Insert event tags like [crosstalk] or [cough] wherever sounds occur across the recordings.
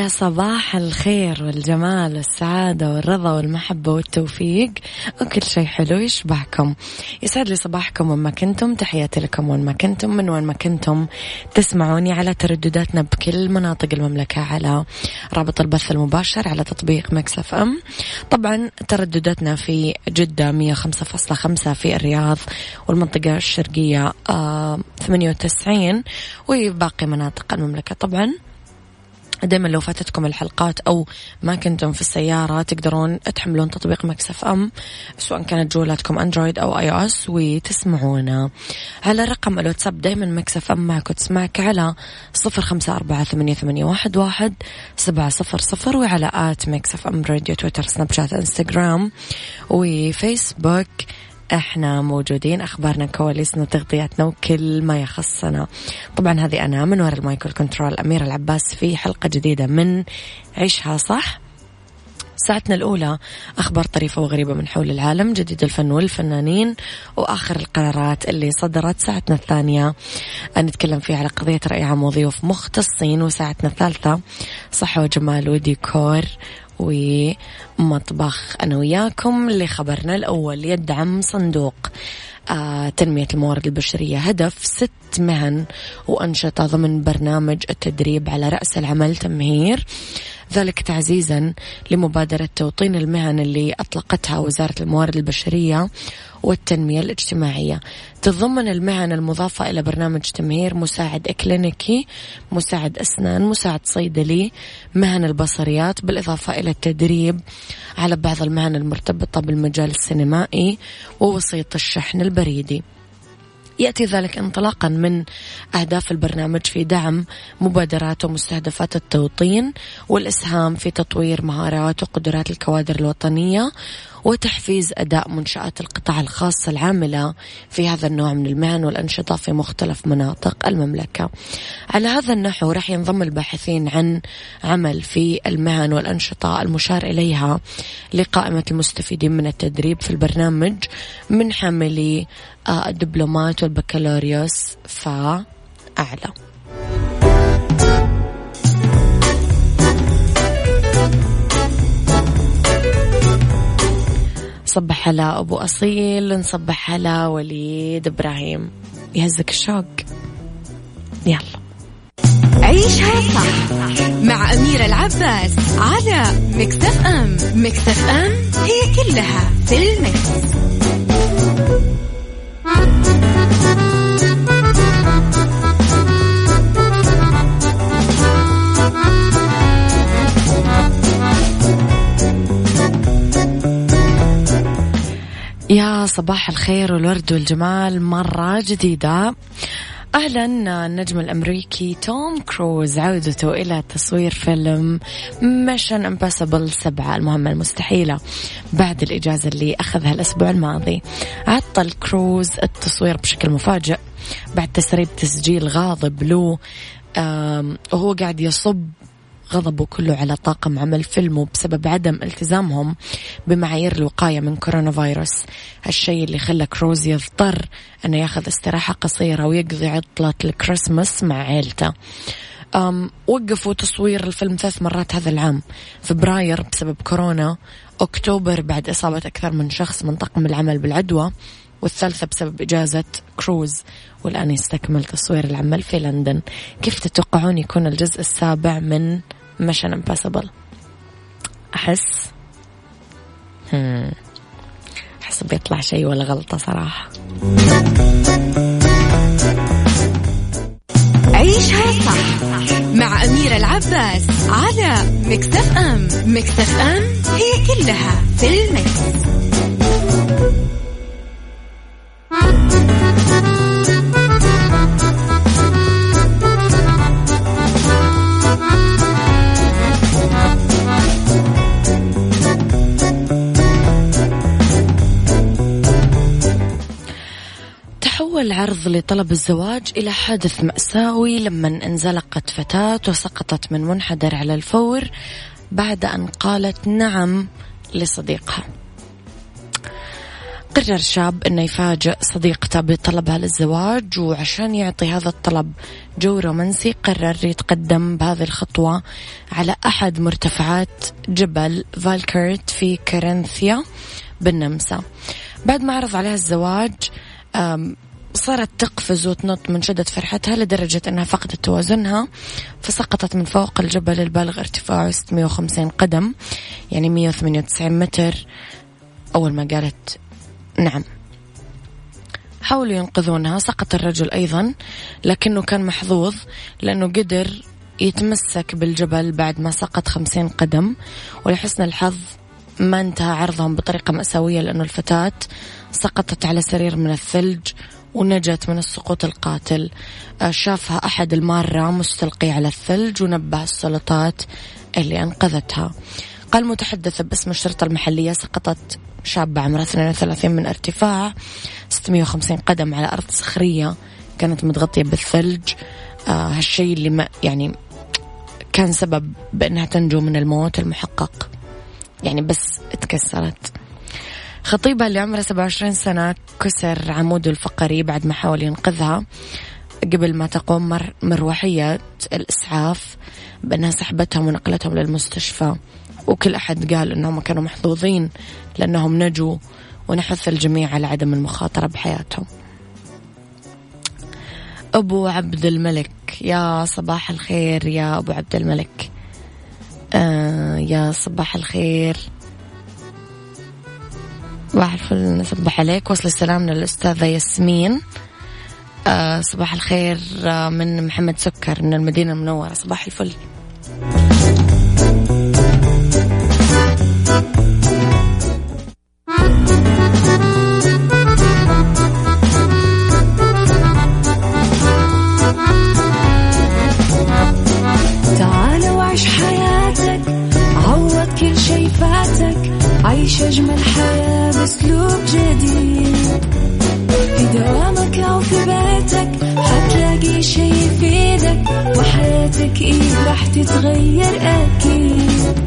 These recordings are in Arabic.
يا صباح الخير والجمال والسعادة والرضا والمحبة والتوفيق. وكل شيء حلو يشبهكم. يسعد لي صباحكم وين ما كنتم. تحياتي لكم وين ما كنتم. من وين ما كنتم تسمعوني على تردداتنا بكل مناطق المملكة على رابط البث المباشر على تطبيق مكسف أم. طبعا تردداتنا في جدة 105.5 في الرياض والمنطقة الشرقية آه 98 وباقي مناطق المملكة. طبعا دائما لو فاتتكم الحلقات أو ما كنتم في السيارة تقدرون تحملون تطبيق Mix FM سواء كانت جوالاتكم Android أو iOS وتسمعونا. على رقم الواتساب دائما Mix FM معك وتسمعك على صفر خمسة أربعة ثمانية, ثمانية واحد, واحد سبعة صفر صفر وعلى at Mix FM Radio تويتر سناب شات إنستغرام وفيسبوك إحنا موجودين أخبارنا كواليسنا تغطياتنا وكل ما يخصنا. طبعا هذه أنا من وراء المايك وال control أميرة العباس في حلقة جديدة من عيشها صح؟ ساعتنا الأولى أخبار طريفة وغريبة من حول العالم جديد الفن والفنانين وآخر القرارات اللي صدرت ساعتنا الثانية. نتكلم فيها على قضية رأي عام وضيوف مختصين وساعتنا الثالثة صحة وجمال وديكور ومطبخ أنا وياكم لخبرنا الأول. يدعم صندوق آه تنمية الموارد البشرية هدف ست مهن وأنشطة ضمن برنامج التدريب على رأس العمل تمهير. ذلك تعزيزا لمبادرة توطين المهن اللي أطلقتها وزارة الموارد البشرية والتنمية الاجتماعية. تتضمن المهن المضافة إلى برنامج تمهير مساعد إكلينيكي مساعد أسنان مساعد صيدلي مهن البصريات بالإضافة إلى التدريب على بعض المهن المرتبطة بالمجال السينمائي ووسيط الشحن البريدي. يأتي ذلك انطلاقا من أهداف البرنامج في دعم مبادرات ومستهدفات التوطين والإسهام في تطوير مهارات وقدرات الكوادر الوطنية وتحفيز أداء منشآت القطاع الخاص العاملة في هذا النوع من المهن والأنشطة في مختلف مناطق المملكة. على هذا النحو راح ينضم الباحثين عن عمل في المهن والأنشطة المشار إليها لقائمة المستفيدين من التدريب في البرنامج من حاملي آه، الدبلومات والبكالوريوس فأعلى صبح على أبو أصيل نصبح على وليد إبراهيم. يهزك الشوق. يلا. عيشها صح مع أميرة العباس على مكتف أم. مكتف أم هي كلها في المكس. صباح الخير والورد والجمال مرة جديدة. أهلا النجم الأمريكي توم كروز عودته إلى تصوير فيلم Mission Impossible سبعة المهمة المستحيلة بعد الإجازة اللي أخذها الأسبوع الماضي. عطل كروز التصوير بشكل مفاجئ بعد تسريب تسجيل غاضب له وهو قاعد يصب غضبه كله على طاقم عمل فيلمه بسبب عدم التزامهم بمعايير الوقاية من كورونا فيروس هالشيء اللي خلى كروز يضطر أنه ياخذ استراحة قصيرة ويقضي عطلة الكريسماس مع عيلته. أم وقفوا تصوير الفيلم ثلاث مرات هذا العام. فبراير بسبب كورونا أكتوبر بعد إصابة أكثر من شخص من طاقم العمل بالعدوى والثالثة بسبب إجازة كروز. والآن يستكمل تصوير العمل في لندن. كيف تتوقعون يكون الجزء السابع من Mission Impossible أحس. أحس بيطلع شيء ولا غلطة صراحة عيشها صح مع أميرة العباس على Mix FM Mix FM هي كلها في ال mix. عرض لطلب الزواج إلى حادث مأساوي لما انزلقت فتاة وسقطت من منحدر على الفور بعد أن قالت نعم لصديقها. قرر شاب أنه يفاجئ صديقته بطلبها للزواج وعشان يعطي هذا الطلب جو رومانسي قرر يتقدم بهذه الخطوة على أحد مرتفعات جبل فالكرت في كارنثيا بالنمسا. بعد ما عرض عليها الزواج صارت تقفز وتنط من شدة فرحتها لدرجة أنها فقدت توازنها فسقطت من فوق الجبل البالغ ارتفاعه 650 قدم يعني 198 متر. أول ما قالت نعم. حاولوا ينقذونها سقط الرجل أيضا لكنه كان محظوظ لأنه قدر يتمسك بالجبل بعد ما سقط خمسين قدم ولحسن الحظ ما انتهى عرضهم بطريقة مأساوية لأنه الفتاة سقطت على سرير من الثلج ونجت من السقوط القاتل. آه، شافها أحد المارة مستلقي على الثلج ونبه السلطات اللي أنقذتها. قال متحدثة باسم الشرطة المحلية سقطت شابة عمرها 32 من ارتفاع 650 قدم على أرض صخرية كانت متغطية بالثلج. آه هالشيء اللي ما يعني كان سبب بأنها تنجو من الموت المحقق. يعني بس اتكسرت خطيبها اللي عمرها 27 سنة كسر عموده الفقري بعد ما حاول ينقذها قبل ما تقوم مر مروحية الإسعاف. بأنها سحبتهم ونقلتهم للمستشفى. وكل أحد قال أنهم كانوا محظوظين لأنهم نجوا ونحث الجميع على عدم المخاطرة بحياتهم. أبو عبد الملك يا صباح الخير يا أبو عبد الملك. آه يا صباح الخير. صباح الفل نصبح عليك. وصل السلام للأستاذة ياسمين. آه صباح الخير آه من محمد سكر من المدينة المنورة. صباح الفل. تتغير أكيد.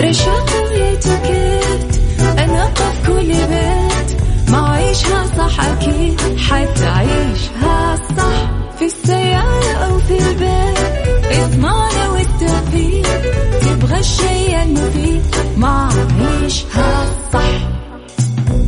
رشاق ويتوكيت أنا قف كل بيت. ما عيشها صح أكيد. حتعيشها صح. في السيارة أو في البيت. إضمعنا والتوفيق. تبغى الشيء المفيد. ما عيشها صح.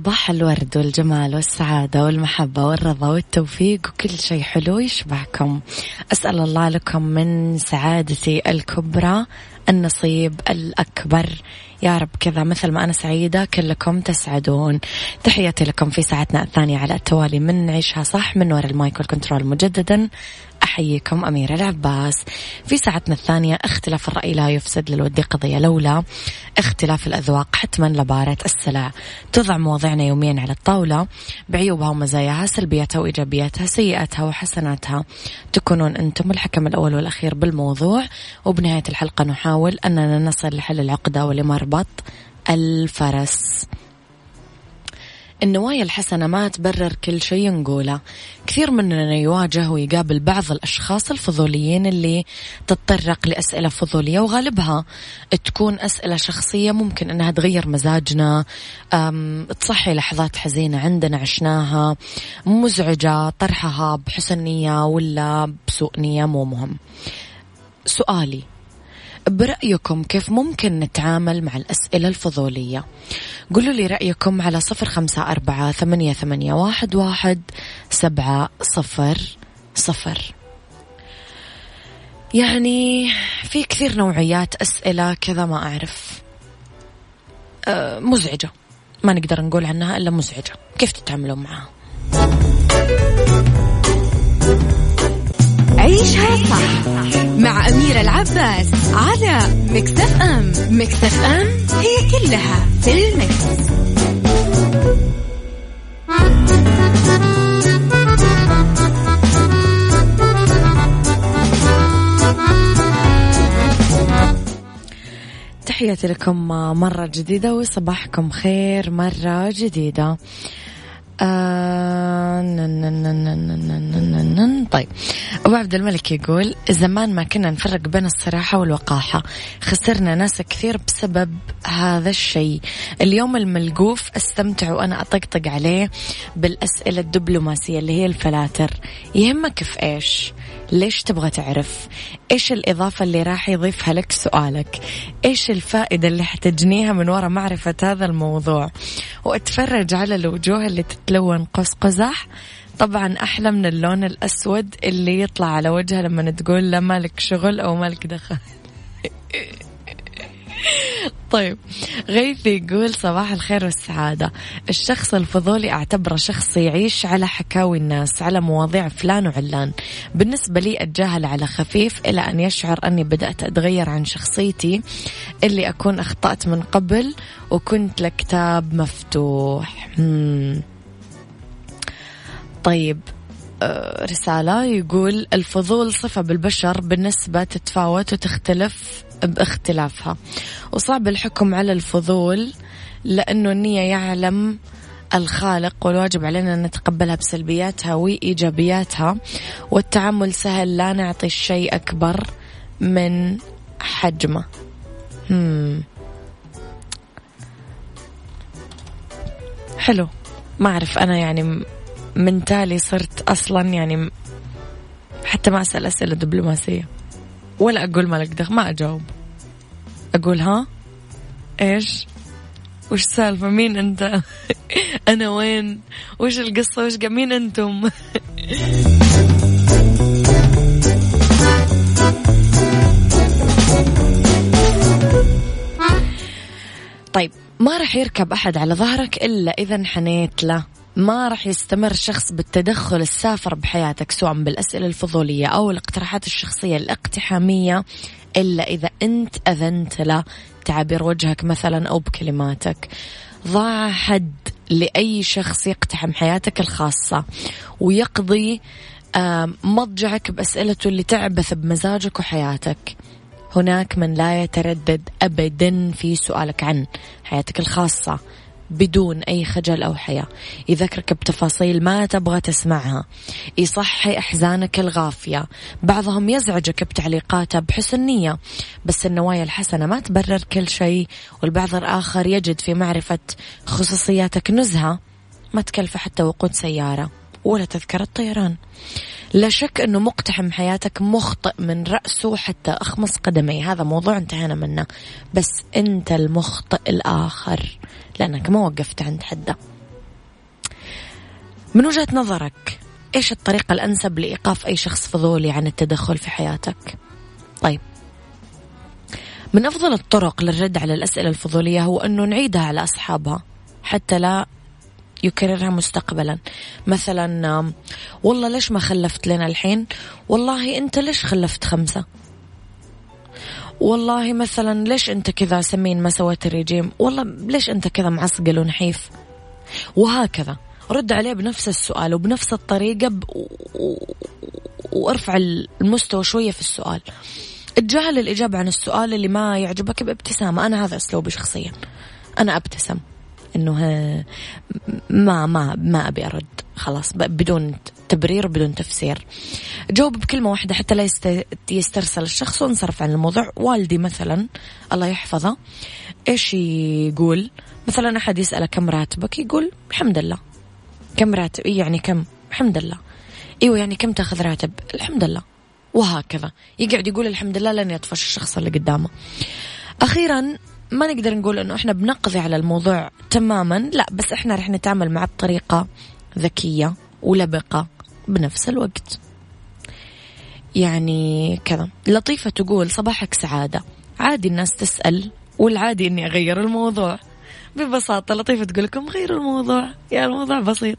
صباح الورد والجمال والسعادة والمحبة والرضا والتوفيق وكل شيء حلو يشبعكم. أسأل الله لكم من سعادتي الكبرى النصيب الأكبر يا رب كذا مثل ما أنا سعيدة كلكم تسعدون. تحياتي لكم في ساعتنا الثانية على التوالي من عيشها صح من وراء ال mic وال control مجددا. أحييكم أميرة العباس. في ساعتنا الثانية اختلاف الرأي لا يفسد للود قضية لولا. اختلاف الأذواق حتما لبارت السلع. توضع مواضيعنا يوميا على الطاولة. بعيوبها ومزاياها سلبياتها وإيجابياتها سيئاتها وحسناتها. تكونون أنتم الحكم الأول والأخير بالموضوع. وبنهاية الحلقة نحاول أننا نصل لحل العقدة ولمربط الفرس. النوايا الحسنة ما تبرر كل شيء نقوله. كثير مننا يواجه ويقابل بعض الأشخاص الفضوليين اللي تتطرق لأسئلة فضولية وغالبها تكون أسئلة شخصية ممكن أنها تغير مزاجنا تصحي لحظات حزينة عندنا عشناها مزعجة طرحها بحسن نية ولا بسوء نية مو مهم. سؤالي برأيكم كيف ممكن نتعامل مع الأسئلة الفضولية؟ قولوا لي رأيكم على صفر خمسة أربعة ثمانية, ثمانية واحد, واحد سبعة صفر صفر. يعني في كثير نوعيات أسئلة كذا ما أعرف. أه مزعجة. ما نقدر نقول عنها إلا مزعجة. كيف تتعاملون معها؟ عيشها صح مع أميرة العباس على مكتف أم مكتف أم هي كلها في المكس. تحياتي لكم مرة جديدة وصباحكم خير مرة جديدة طيب أبو عبد الملك يقول زمان ما كنا نفرق بين الصراحة والوقاحة خسرنا ناس كثير بسبب هذا الشيء اليوم الملقوف استمتع وأنا أطقطق عليه بالأسئلة الدبلوماسية اللي هي الفلاتر يهمك في إيش ليش تبغى تعرف إيش الإضافة اللي راح يضيفها لك سؤالك إيش الفائدة اللي حتجنيها من وراء معرفة هذا الموضوع واتفرج على الوجوه اللي تتلون قوس قزح طبعا أحلى من اللون الأسود اللي يطلع على وجهها لما تقول لا مالك شغل أو مالك دخل. [laughs] طيب غيثي يقول صباح الخير والسعادة. الشخص الفضولي أعتبره شخص يعيش على حكاوي الناس على مواضيع فلان وعلان. بالنسبة لي أتجاهل على خفيف إلى أن يشعر أني بدأت أتغير عن شخصيتي اللي أكون أخطأت من قبل وكنت لكتاب مفتوح. مم. طيب آه، رسالة يقول الفضول صفة بالبشر بالنسبة تتفاوت وتختلف باختلافها. وصعب الحكم على الفضول لأنه النية يعلم الخالق والواجب علينا أن نتقبلها بسلبياتها وإيجابياتها والتعامل سهل لا نعطي الشيء أكبر من حجمه. هم. حلو. ما أعرف أنا يعني من تالي صرت أصلا يعني حتى ما أسأل أسئلة دبلوماسية. ولا أقول مالك دخل ما أجاوب. أقول ها إيش؟ وش السالفة؟ مين أنت؟ [laughs] أنا وين؟ وش القصة؟ وش مين أنتم؟ [laughs] طيب ما راح يركب أحد على ظهرك إلا إذا انحنيت له. ما راح يستمر شخص بالتدخل السافر بحياتك سواء بالأسئلة الفضولية أو الاقتراحات الشخصية الاقتحامية إلا إذا أنت أذنت له تعبير وجهك مثلا أو بكلماتك. ضع حد لأي شخص يقتحم حياتك الخاصة ويقضي مضجعك بأسئلته اللي تعبث بمزاجك وحياتك. هناك من لا يتردد أبدا في سؤالك عن حياتك الخاصة. بدون أي خجل أو حياة يذكرك بتفاصيل ما تبغى تسمعها. يصحي أحزانك الغافية. بعضهم يزعجك بتعليقاته بحسن نية. بس النوايا الحسنة ما تبرر كل شيء والبعض الآخر يجد في معرفة خصوصياتك نزهة ما تكلف حتى وقود سيارة ولا تذكرة طيران لا شك أنه مقتحم حياتك مخطئ من رأسه حتى أخمص قدمي هذا موضوع انتهينا منه. بس أنت المخطئ الآخر. لأنك ما وقفت عند حدة. من وجهة نظرك إيش الطريقة الأنسب لإيقاف أي شخص فضولي عن التدخل في حياتك؟ طيب. من أفضل الطرق للرد على الأسئلة الفضولية هو أنه نعيدها على أصحابها حتى لا يكررها مستقبلا. مثلا والله ليش ما خلفت لنا الحين؟ والله أنت ليش خلفت خمسة؟ والله مثلا ليش أنت كذا سمين ما سويت الرجيم؟ والله ليش أنت كذا معصقل ونحيف؟ وهكذا. رد عليه بنفس السؤال وبنفس الطريقة ب... وأرفع المستوى شوية في السؤال. اتجاهل الإجابة عن السؤال اللي ما يعجبك بابتسامة. أنا هذا أسلوبي شخصيا. أنا أبتسم. إنه ما ما ما أبي أرد. خلاص بدون تبرير بدون تفسير. جاوب بكلمة واحدة حتى لا يسترسل الشخص وانصرف عن الموضوع. والدي مثلا الله يحفظه إيش يقول؟ مثلا أحد يسأله كم راتبك؟ يقول الحمد لله. كم راتب؟ يعني كم؟ الحمد لله. إيوه يعني كم تأخذ راتب؟ الحمد لله. وهكذا. يقعد يقول الحمد لله لن يطفش الشخص اللي قدامه. أخيرا ما نقدر نقول إنه إحنا بنقضي على الموضوع تماما. لا بس إحنا رح نتعامل معه بطريقة ذكية ولبقة. بنفس الوقت. يعني كذا. لطيفة تقول صباحك سعادة. عادي الناس تسأل والعادي إني أغير الموضوع. ببساطة لطيفة تقول لكم غيروا الموضوع. يا الموضوع بسيط.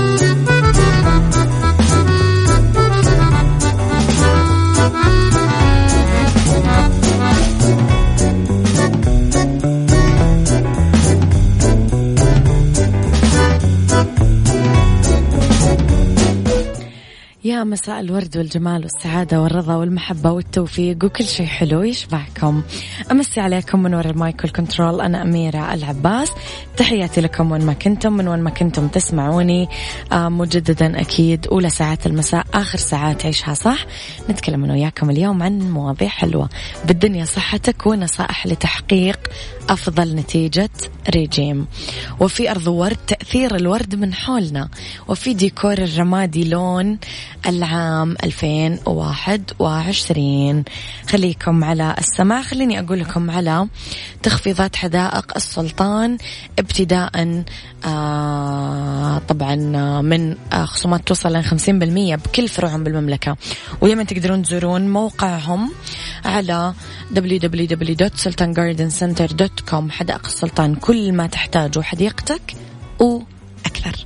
يا مساء الورد والجمال والسعادة والرضا والمحبة والتوفيق وكل شيء حلو يشبعكم. أمسي عليكم من وراء ال mic وال control أنا أميرة العباس. تحياتي لكم وين ما كنتم من وين ما كنتم تسمعوني. آه مجددا أكيد أولى ساعات المساء آخر ساعات عيشها صح. نتكلم أنا وياكم اليوم عن مواضيع حلوة. بالدنيا صحتك ونصائح لتحقيق أفضل نتيجة ريجيم. وفي أرض ورد تأثير الورد من حولنا. وفي ديكور الرمادي لون العام 2021 خليكم على السماع. خليني أقول لكم على تخفيضات حدائق السلطان ابتداء آه طبعا من آه خصومات توصل ل 50% بكل فروعهم بالمملكة. ودائما تقدرون تزورون موقعهم على www.sultangardencenter.com حدائق السلطان كل ما تحتاجه حديقتك وأكثر.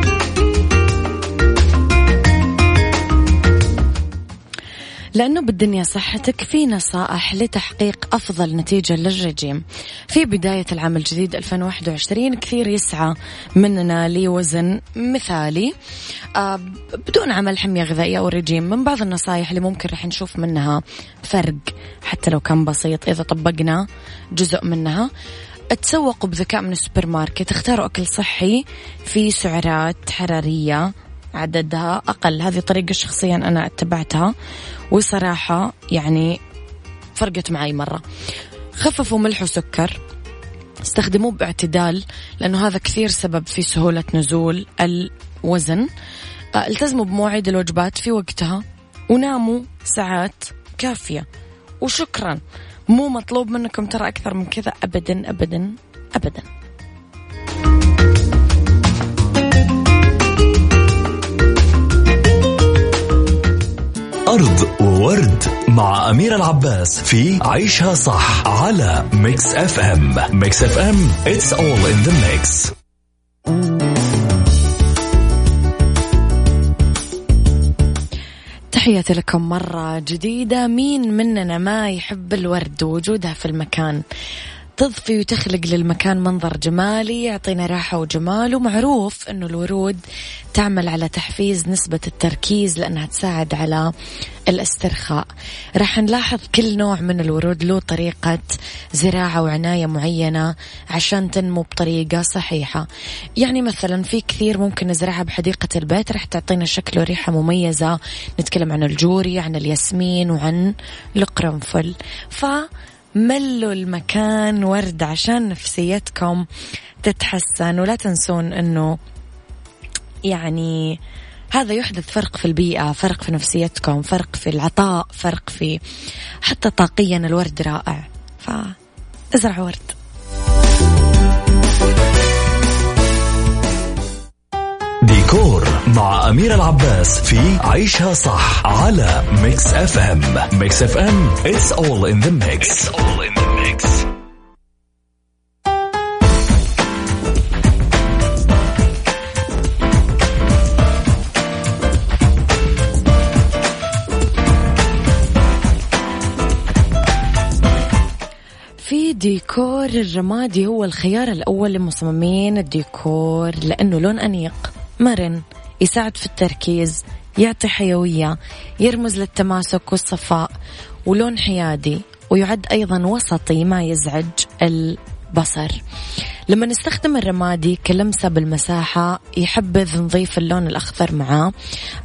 لأنه بالدنيا صحتك في نصائح لتحقيق أفضل نتيجة للرجيم. في بداية العام الجديد 2021 كثير يسعى مننا لوزن مثالي. آه بدون عمل حمية غذائية أو رجيم من بعض النصائح اللي ممكن رح نشوف منها فرق حتى لو كان بسيط إذا طبقنا جزء منها. تسوقوا بذكاء من السوبر ماركت اختاروا أكل صحي في سعرات حرارية عددها أقل. هذه طريقة شخصيا أنا اتبعتها وصراحة يعني فرقت معي مرة. خففوا ملح وسكر استخدموه باعتدال لأنه هذا كثير سبب في سهولة نزول الوزن. آه، التزموا بمواعيد الوجبات في وقتها وناموا ساعات كافية. وشكرا مو مطلوب منكم ترى أكثر من كذا. أبدا أبدا أبدا. أرض ورد مع أميرة العباس في عيشها صح على Mix FM Mix FM it's all in the mix. تحياتي لكم مرة جديدة. مين مننا ما يحب الورد ووجودها في المكان؟ تضفي وتخلق للمكان منظر جمالي يعطينا راحة وجمال ومعروف أنه الورود تعمل على تحفيز نسبة التركيز لأنها تساعد على الاسترخاء. راح نلاحظ كل نوع من الورود له طريقة زراعة وعناية معينة عشان تنمو بطريقة صحيحة. يعني مثلا في كثير ممكن نزرعها بحديقة البيت راح تعطينا شكل وريحة مميزة. نتكلم عن الجوري عن الياسمين وعن القرنفل. ف ملوا المكان ورد عشان نفسيتكم تتحسن ولا تنسون إنه يعني هذا يحدث فرق في البيئة فرق في نفسيتكم فرق في العطاء فرق في حتى طاقيا الورد رائع. فازرع ورد. ديكور. مع أميرة العباس في عيشها صح على Mix FM Mix FM it's all in the mix, it's all in the mix. ديكور الرمادي هو الخيار الأول لمصممين الديكور لأنه لون أنيق. مرن. يساعد في التركيز يعطي حيوية يرمز للتماسك والصفاء ولون حيادي ويعد أيضا وسطي ما يزعج البصر. لما نستخدم الرمادي كلمسة بالمساحة يحبذ نضيف اللون الأخضر معاه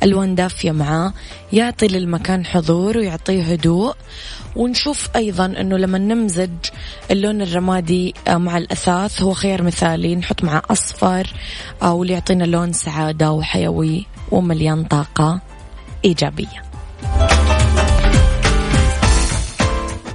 ألوان دافية معاه يعطي للمكان حضور ويعطيه هدوء. ونشوف أيضا أنه لما نمزج اللون الرمادي آه، مع الأثاث هو خيار مثالي نحط معه أصفر أو اللي يعطينا لون سعادة وحيوي ومليان طاقة إيجابية.